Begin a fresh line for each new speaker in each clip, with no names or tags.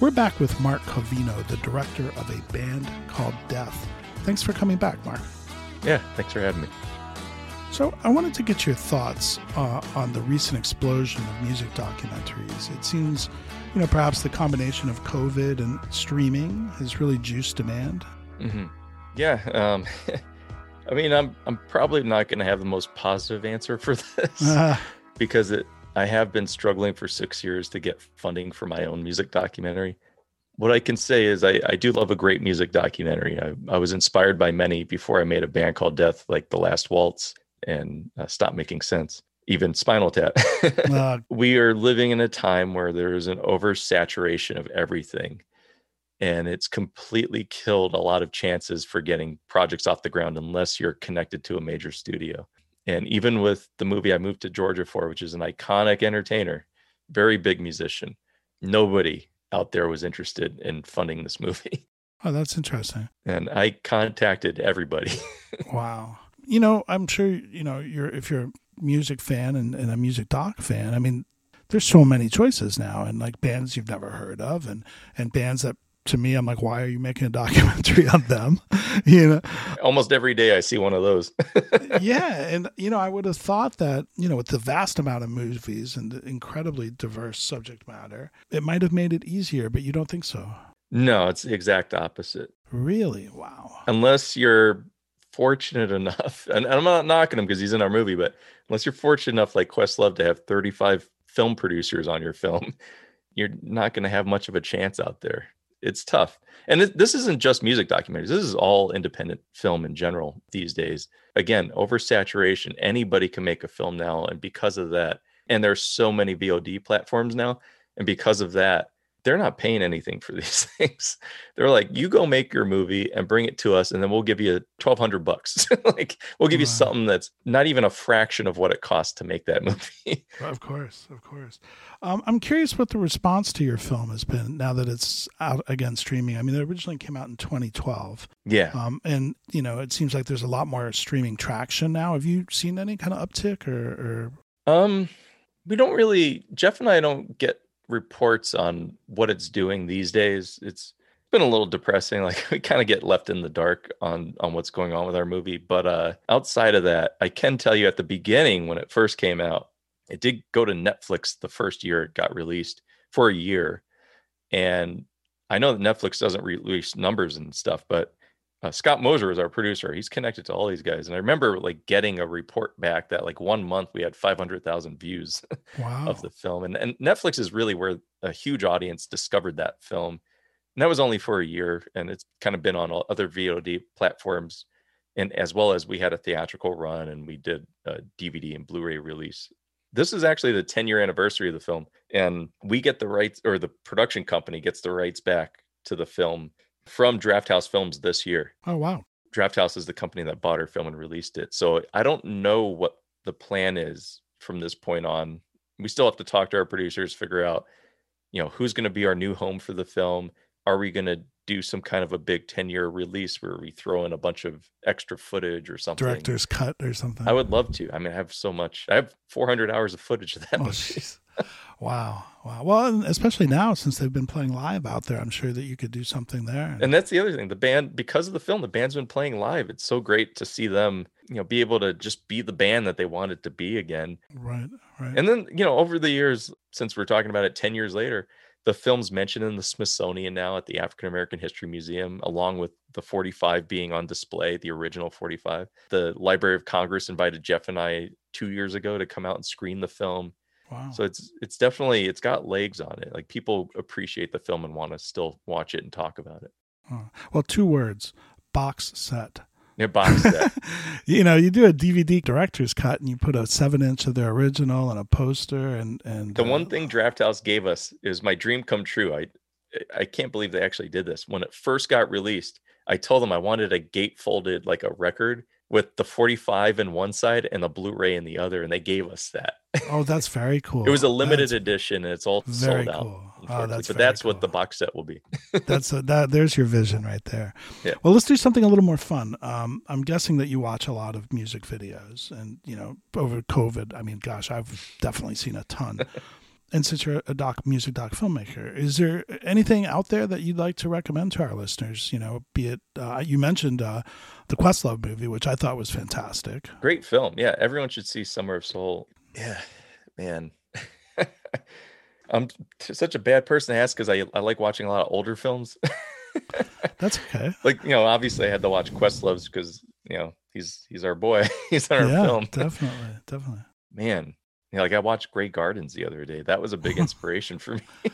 We're back with Mark Covino, the director of a band called Death. Thanks for coming back, Mark.
Yeah, thanks for having me.
So, I wanted to get your thoughts uh, on the recent explosion of music documentaries. It seems, you know, perhaps the combination of COVID and streaming has really juiced demand.
Mm-hmm. Yeah, um, I mean, I'm I'm probably not going to have the most positive answer for this uh, because it I have been struggling for six years to get funding for my own music documentary. What I can say is I, I do love a great music documentary. I, I was inspired by many before I made a band called Death, like The Last Waltz and uh, Stop Making Sense, even Spinal Tap. uh, we are living in a time where there is an oversaturation of everything and it's completely killed a lot of chances for getting projects off the ground unless you're connected to a major studio. And even with the movie I moved to Georgia for, which is an iconic entertainer, very big musician, nobody out there was interested in funding this movie.
Oh, that's interesting.
And I contacted everybody.
wow. You know, I'm sure, you know, you're if you're a music fan and, and a music doc fan, I mean, there's so many choices now and like bands you've never heard of and and bands that to me, I'm like, why are you making a documentary on them? you know,
almost every day I see one of those.
yeah, and you know, I would have thought that you know, with the vast amount of movies and the incredibly diverse subject matter, it might have made it easier, but you don't think so?
No, it's the exact opposite.
Really? Wow.
Unless you're fortunate enough, and I'm not knocking him because he's in our movie, but unless you're fortunate enough, like Questlove, to have 35 film producers on your film, you're not going to have much of a chance out there it's tough. And this, this isn't just music documentaries. This is all independent film in general these days. Again, oversaturation. Anybody can make a film now, and because of that, and there's so many VOD platforms now, and because of that, they're not paying anything for these things. They're like, you go make your movie and bring it to us, and then we'll give you twelve hundred bucks. like we'll give you something that's not even a fraction of what it costs to make that movie.
of course, of course. Um, I'm curious what the response to your film has been now that it's out again streaming. I mean, it originally came out in 2012.
Yeah.
Um, and you know, it seems like there's a lot more streaming traction now. Have you seen any kind of uptick or?
or... Um, we don't really. Jeff and I don't get reports on what it's doing these days. It's been a little depressing. Like we kind of get left in the dark on on what's going on with our movie. But uh, outside of that, I can tell you at the beginning when it first came out, it did go to Netflix the first year it got released for a year, and I know that Netflix doesn't release numbers and stuff, but uh, Scott Moser is our producer. He's connected to all these guys, and I remember like getting a report back that like one month we had 500,000 views wow. of the film, and and Netflix is really where a huge audience discovered that film, and that was only for a year, and it's kind of been on all other VOD platforms, and as well as we had a theatrical run, and we did a DVD and Blu-ray release. This is actually the 10 year anniversary of the film, and we get the rights, or the production company gets the rights back to the film from Drafthouse Films this year.
Oh wow.
Drafthouse is the company that bought our film and released it. So I don't know what the plan is from this point on. We still have to talk to our producers, figure out, you know, who's going to be our new home for the film. Are we going to do some kind of a big 10 year release where we throw in a bunch of extra footage or something?
Director's cut or something.
I would love to. I mean, I have so much. I have 400 hours of footage of that. Oh,
Wow. Wow. Well, especially now since they've been playing live out there, I'm sure that you could do something there.
And that's the other thing. The band, because of the film, the band's been playing live. It's so great to see them, you know, be able to just be the band that they wanted to be again.
Right. Right.
And then, you know, over the years, since we're talking about it 10 years later, the film's mentioned in the Smithsonian now at the African American History Museum, along with the 45 being on display, the original 45. The Library of Congress invited Jeff and I two years ago to come out and screen the film
Wow.
So it's it's definitely it's got legs on it. Like people appreciate the film and want to still watch it and talk about it.
Well, two words: box set.
Yeah, box set.
you know, you do a DVD director's cut and you put a seven inch of the original and a poster and and
the uh, one thing Drafthouse gave us is my dream come true. I I can't believe they actually did this. When it first got released, I told them I wanted a gate folded like a record with the 45 in one side and the Blu-ray in the other, and they gave us that.
Oh, that's very cool.
it was a limited that's edition, and it's all sold out. Cool. Oh, that's but that's cool. what the box set will be.
that's a, that. There's your vision right there.
Yeah.
Well, let's do something a little more fun. Um, I'm guessing that you watch a lot of music videos, and you know, over COVID, I mean, gosh, I've definitely seen a ton. And since you're a doc music doc filmmaker, is there anything out there that you'd like to recommend to our listeners? You know, be it uh, you mentioned uh, the Questlove movie, which I thought was fantastic.
Great film. Yeah, everyone should see Summer of Soul. Yeah, man. I'm t- such a bad person to ask because I, I like watching a lot of older films.
That's okay.
like you know, obviously I had to watch Questlove's because you know he's he's our boy. he's on our
yeah,
film.
definitely, definitely.
Man, you know, like I watched Grey Gardens the other day. That was a big inspiration for me.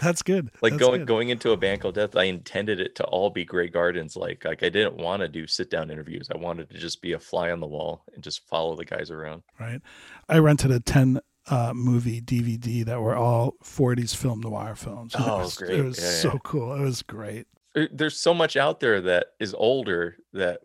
That's good.
like
That's
going
good.
going into a band called Death, I intended it to all be Grey Gardens. Like like I didn't want to do sit down interviews. I wanted to just be a fly on the wall and just follow the guys around.
right. I rented a ten uh, movie DVD that were all 40s film noir films.
Oh,
it was,
great.
It was
Yeah,
so
yeah.
cool. It was great.
There's so much out there that is older that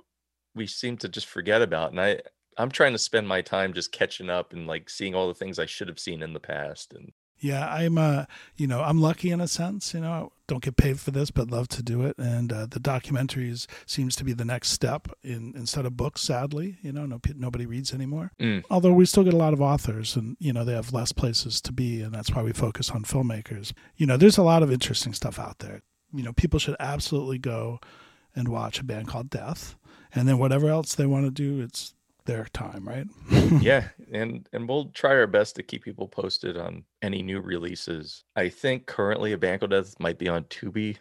we seem to just forget about. And I I'm trying to spend my time just catching up and like seeing all the things I should have seen in the past. And
Yeah, I'm uh, you know, I'm lucky in a sense, you know, don't get paid for this, but love to do it. And uh, the documentaries seems to be the next step in instead of books. Sadly, you know, no, nobody reads anymore.
Mm.
Although we still get a lot of authors, and you know, they have less places to be, and that's why we focus on filmmakers. You know, there's a lot of interesting stuff out there. You know, people should absolutely go and watch a band called Death, and then whatever else they want to do, it's their time, right?
yeah and and we'll try our best to keep people posted on any new releases i think currently a called death might be on tubi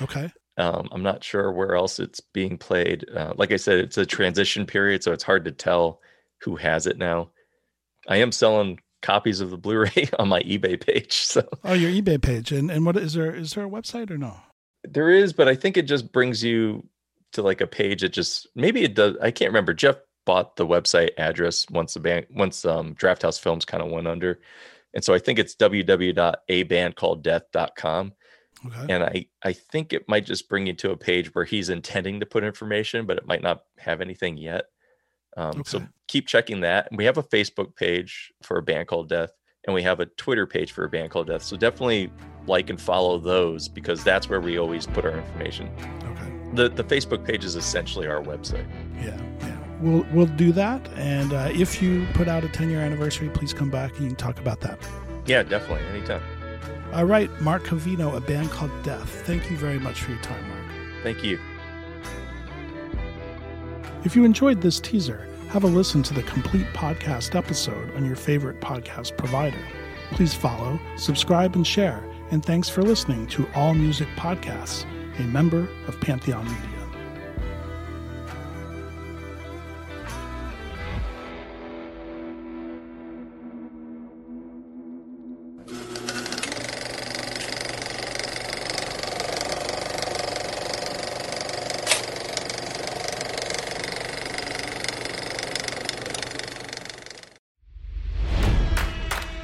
Okay.
um, i'm not sure where else it's being played uh, like i said it's a transition period so it's hard to tell who has it now i am selling copies of the blu-ray on my ebay page so
Oh, your eBay page, and and what is there? Is there a website or no?
there is but i think it just brings you to like a page that just maybe it does i can't remember jeff bought the website address once the band once um draft house films kind of went under and so i think it's www.abandcalleddeath.com
Okay.
and i i think it might just bring you to a page where he's intending to put information but it might not have anything yet um, so keep checking that and we have a facebook page for a band called death and we have a twitter page for a band called death so definitely like and follow those because that's where we always put our information
Okay.
the the Facebook page is essentially our website.
Yeah. We'll we'll do that, and uh, if you put out a 10 year anniversary, please come back and you can talk about that.
Yeah, definitely, anytime.
All right, Mark Covino, a band called Death. Thank you very much for your time, Mark.
Thank you.
If you enjoyed this teaser, have a listen to the complete podcast episode on your favorite podcast provider. Please follow, subscribe, and share. And thanks for listening to All Music Podcasts, a member of Pantheon Media.